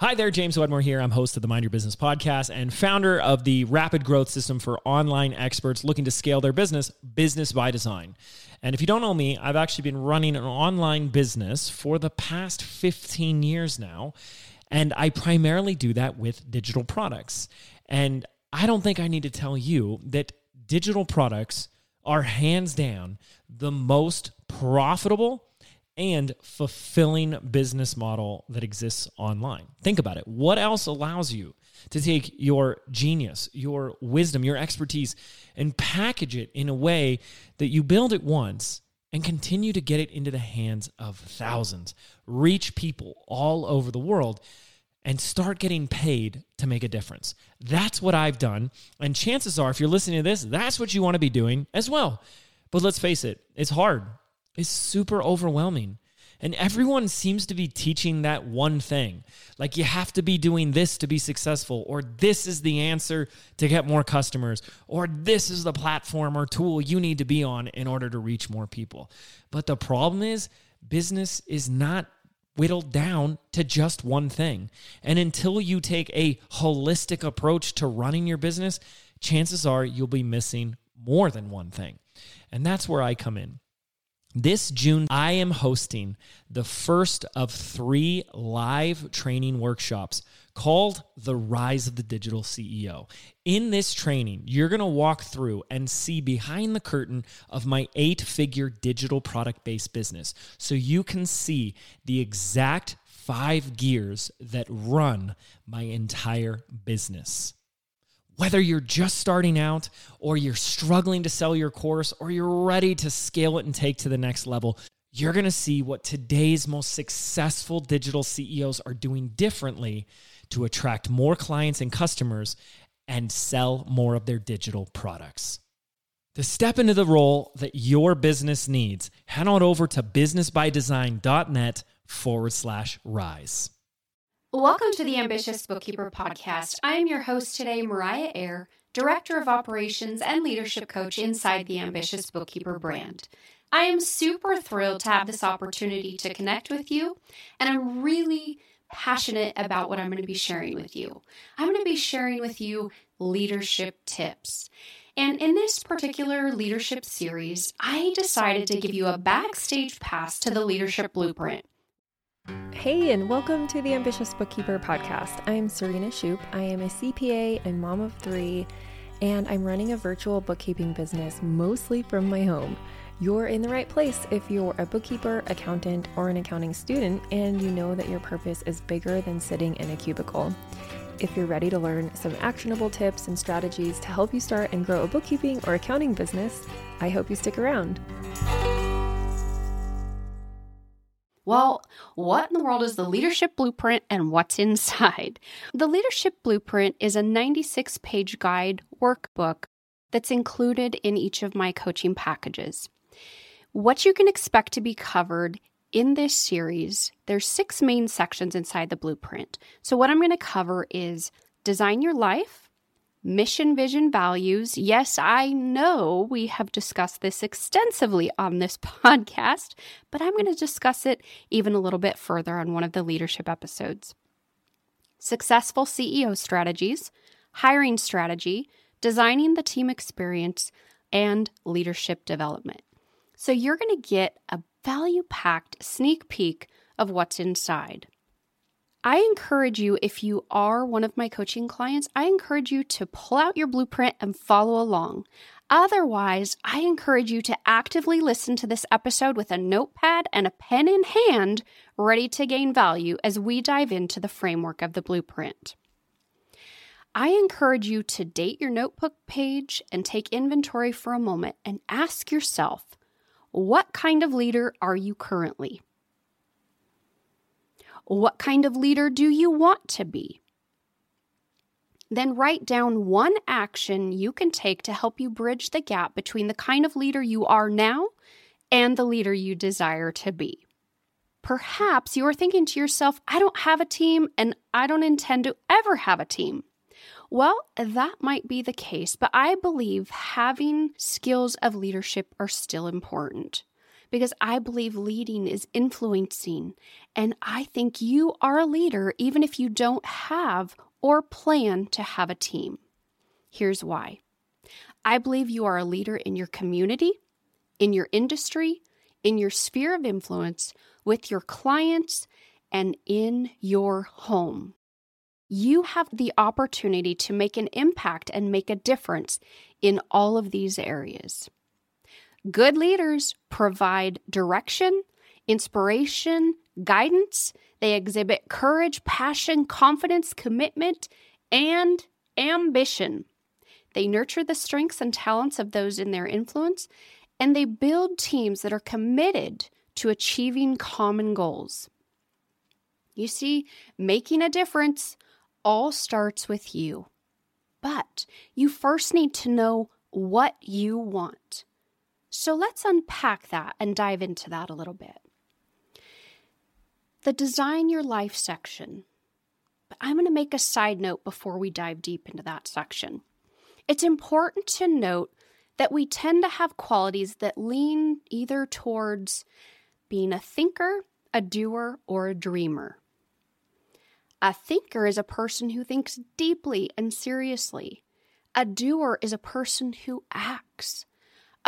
Hi there, James Wedmore here. I'm host of the Mind Your Business podcast and founder of the Rapid Growth System for online experts looking to scale their business, Business by Design. And if you don't know me, I've actually been running an online business for the past 15 years now. And I primarily do that with digital products. And I don't think I need to tell you that digital products are hands down the most profitable and fulfilling business model that exists online. Think about it. What else allows you to take your genius, your wisdom, your expertise, and package it in a way that you build it once and continue to get it into the hands of thousands, reach people all over the world? and start getting paid to make a difference. That's what I've done. And chances are, if you're listening to this, that's what you want to be doing as well. But let's face it, it's hard is super overwhelming. And everyone seems to be teaching that one thing. Like you have to be doing this to be successful, or this is the answer to get more customers, or this is the platform or tool you need to be on in order to reach more people. But the problem is, business is not whittled down to just one thing. And until you take a holistic approach to running your business, chances are you'll be missing more than one thing. And that's where I come in. This June, I am hosting the first of three live training workshops called The Rise of the Digital CEO. In this training, you're going to walk through and see behind the curtain of my eight figure digital product based business so you can see the exact five gears that run my entire business. Whether you're just starting out, or you're struggling to sell your course, or you're ready to scale it and take to the next level, you're gonna see what today's most successful digital CEOs are doing differently to attract more clients and customers and sell more of their digital products. To step into the role that your business needs, head on over to businessbydesign.net forward slash rise. Welcome to the Ambitious Bookkeeper Podcast. I am your host today, Meriah Ayer, Director of Operations and Leadership Coach inside the Ambitious Bookkeeper brand. I am super thrilled to have this opportunity to connect with you, and I'm really passionate about what I'm going to be sharing with you. I'm going to be sharing with you leadership tips. And in this particular leadership series, I decided to give you a backstage pass to the leadership blueprint. Hey, and welcome to the Ambitious Bookkeeper podcast. I'm Serena Shoup. I am a CPA and mom of three, and I'm running a virtual bookkeeping business mostly from my home. You're in the right place if you're a bookkeeper, accountant, or an accounting student, and you know that your purpose is bigger than sitting in a cubicle. If you're ready to learn some actionable tips and strategies to help you start and grow a bookkeeping or accounting business, I hope you stick around. Well, what in the world is the Leadership Blueprint and what's inside? The Leadership Blueprint is a 96 page guide workbook that's included in each of my coaching packages. What you can expect to be covered in this series, there's six main sections inside the blueprint. So what I'm going to cover is design your life, mission, vision, values. Yes, I know we have discussed this extensively on this podcast, but I'm going to discuss it even a little bit further on one of the leadership episodes. Successful CEO strategies, hiring strategy, designing the team experience, and leadership development. So you're going to get a value packed sneak peek of what's inside. I encourage you, if you are one of my coaching clients, I encourage you to pull out your blueprint and follow along. Otherwise, I encourage you to actively listen to this episode with a notepad and a pen in hand, ready to gain value as we dive into the framework of the blueprint. I encourage you to date your notebook page and take inventory for a moment and ask yourself what kind of leader are you currently? What kind of leader do you want to be? Then write down one action you can take to help you bridge the gap between the kind of leader you are now and the leader you desire to be. Perhaps you are thinking to yourself, I don't have a team and I don't intend to ever have a team. Well, that might be the case, but I believe having skills of leadership are still important because I believe leading is influencing. And I think you are a leader even if you don't have or plan to have a team. Here's why I believe you are a leader in your community, in your industry, in your sphere of influence, with your clients, and in your home. You have the opportunity to make an impact and make a difference in all of these areas. Good leaders provide direction, inspiration, guidance. They exhibit courage, passion, confidence, commitment, and ambition. They nurture the strengths and talents of those in their influence, and they build teams that are committed to achieving common goals. You see, making a difference all starts with you. But you first need to know what you want. So let's unpack that and dive into that a little bit. The Design Your Life section. I'm going to make a side note before we dive deep into that section. It's important to note that we tend to have qualities that lean either towards being a thinker, a doer, or a dreamer. A thinker is a person who thinks deeply and seriously. A doer is a person who acts.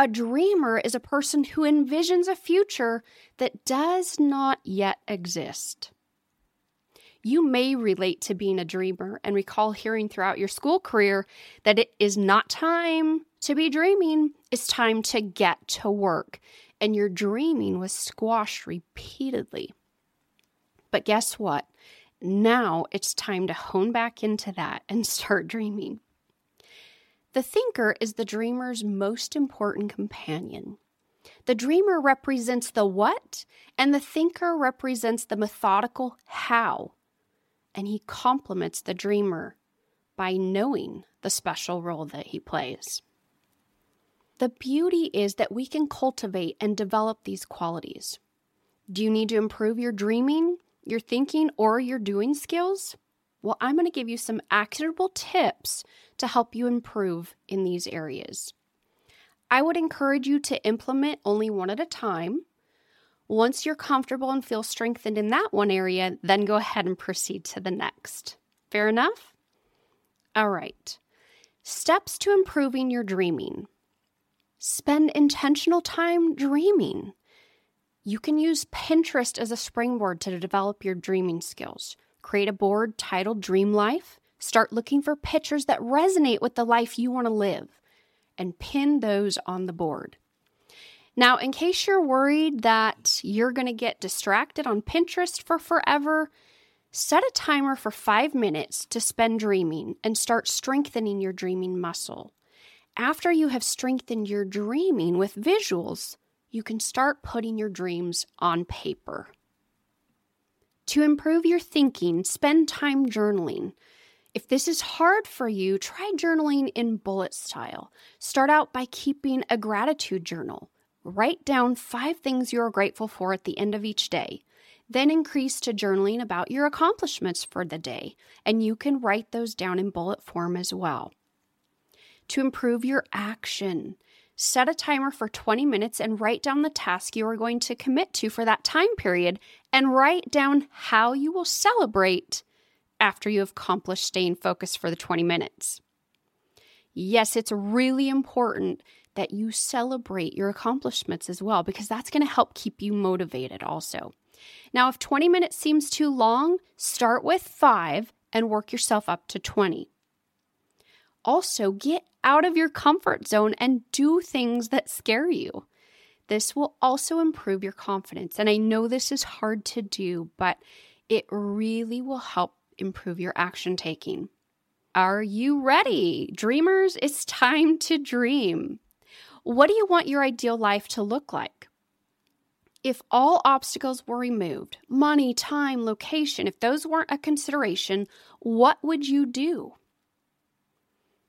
A dreamer is a person who envisions a future that does not yet exist. You may relate to being a dreamer and recall hearing throughout your school career that it is not time to be dreaming, it's time to get to work. And your dreaming was squashed repeatedly. But guess what? Now it's time to hone back into that and start dreaming. The thinker is the dreamer's most important companion. The dreamer represents the what, and the thinker represents the methodical how and he compliments the dreamer by knowing the special role that he plays. The beauty is that we can cultivate and develop these qualities. Do you need to improve your dreaming, your thinking, or your doing skills? Well, I'm going to give you some actionable tips to help you improve in these areas. I would encourage you to implement only one at a time once you're comfortable and feel strengthened in that one area, then go ahead and proceed to the next. Fair enough? All right. Steps to improving your dreaming. Spend intentional time dreaming. You can use Pinterest as a springboard to develop your dreaming skills. Create a board titled Dream Life. Start looking for pictures that resonate with the life you want to live and pin those on the board. Now, in case you're worried that you're going to get distracted on Pinterest for forever, set a timer for five minutes to spend dreaming and start strengthening your dreaming muscle. After you have strengthened your dreaming with visuals, you can start putting your dreams on paper. To improve your thinking, spend time journaling. If this is hard for you, try journaling in bullet style. Start out by keeping a gratitude journal. Write down five things you are grateful for at the end of each day. Then increase to journaling about your accomplishments for the day, and you can write those down in bullet form as well. To improve your action, set a timer for 20 minutes and write down the task you are going to commit to for that time period, and write down how you will celebrate after you have accomplished staying focused for the 20 minutes. Yes, it's really important that you celebrate your accomplishments as well, because that's going to help keep you motivated also. Now, if 20 minutes seems too long, start with five and work yourself up to 20. Also, get out of your comfort zone and do things that scare you. This will also improve your confidence. And I know this is hard to do, but it really will help improve your action taking. Are you ready? Dreamers, it's time to dream. What do you want your ideal life to look like? If all obstacles were removed, money, time, location, if those weren't a consideration, what would you do?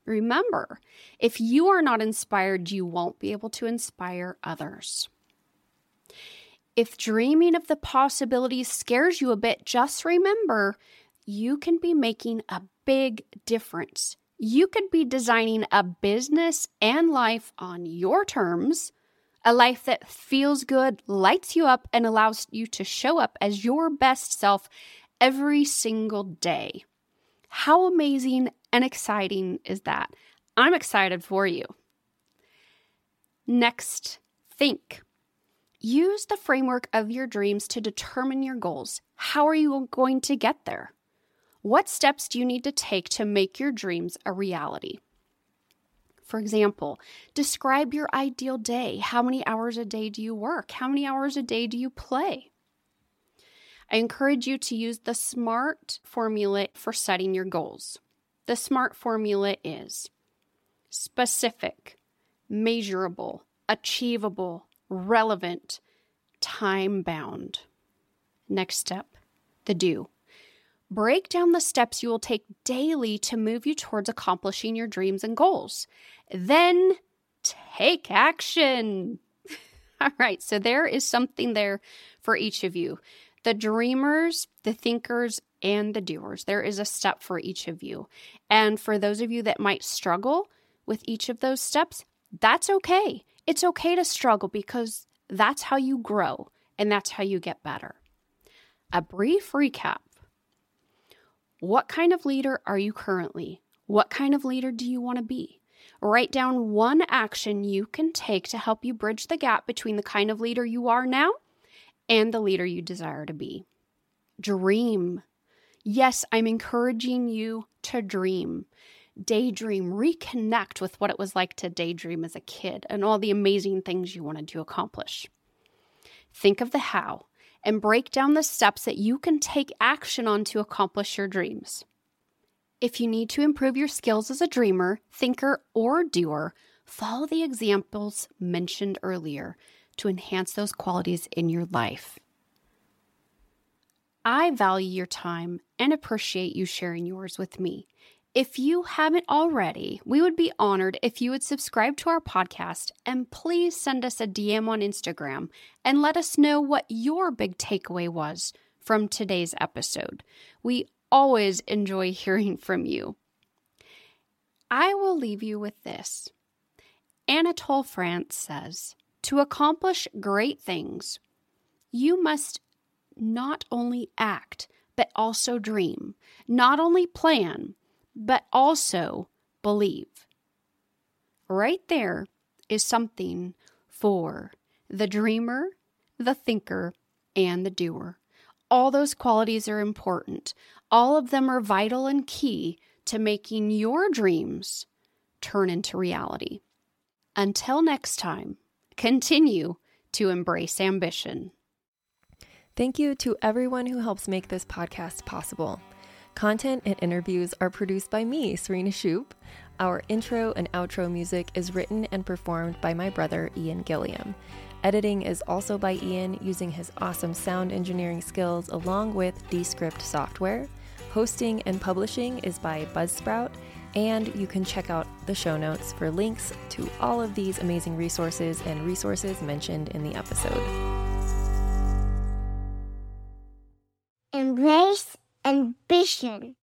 Remember, if you are not inspired, you won't be able to inspire others. If dreaming of the possibilities scares you a bit, just remember you can be making a big difference you could be designing a business and life on your terms, a life that feels good, lights you up, and allows you to show up as your best self every single day. How amazing and exciting is that? I'm excited for you. Next, think. Use the framework of your dreams to determine your goals. How are you going to get there? What steps do you need to take to make your dreams a reality? For example, describe your ideal day. How many hours a day do you work? How many hours a day do you play? I encourage you to use the SMART formula for setting your goals. The SMART formula is specific, measurable, achievable, relevant, time bound. Next step the do. Break down the steps you will take daily to move you towards accomplishing your dreams and goals. Then take action. All right, so there is something there for each of you the dreamers, the thinkers, and the doers. There is a step for each of you. And for those of you that might struggle with each of those steps, that's okay. It's okay to struggle because that's how you grow and that's how you get better. A brief recap what kind of leader are you currently? What kind of leader do you want to be? Write down one action you can take to help you bridge the gap between the kind of leader you are now and the leader you desire to be. Dream. Yes, I'm encouraging you to dream. Daydream, reconnect with what it was like to daydream as a kid and all the amazing things you wanted to accomplish. Think of the how and break down the steps that you can take action on to accomplish your dreams. If you need to improve your skills as a dreamer, thinker, or doer, follow the examples mentioned earlier to enhance those qualities in your life. I value your time and appreciate you sharing yours with me. If you haven't already, we would be honored if you would subscribe to our podcast and please send us a DM on Instagram and let us know what your big takeaway was from today's episode. We always enjoy hearing from you. I will leave you with this. Anatole France says To accomplish great things, you must not only act, but also dream, not only plan but also believe. Right there is something for the dreamer, the thinker, and the doer. All those qualities are important. All of them are vital and key to making your dreams turn into reality. Until next time, continue to embrace ambition. Thank you to everyone who helps make this podcast possible. Content and interviews are produced by me, Serena Shoup. Our intro and outro music is written and performed by my brother, Ian Gilliam. Editing is also by Ian using his awesome sound engineering skills along with Descript software. Hosting and publishing is by Buzzsprout, and you can check out the show notes for links to all of these amazing resources and resources mentioned in the episode. Embrace ambition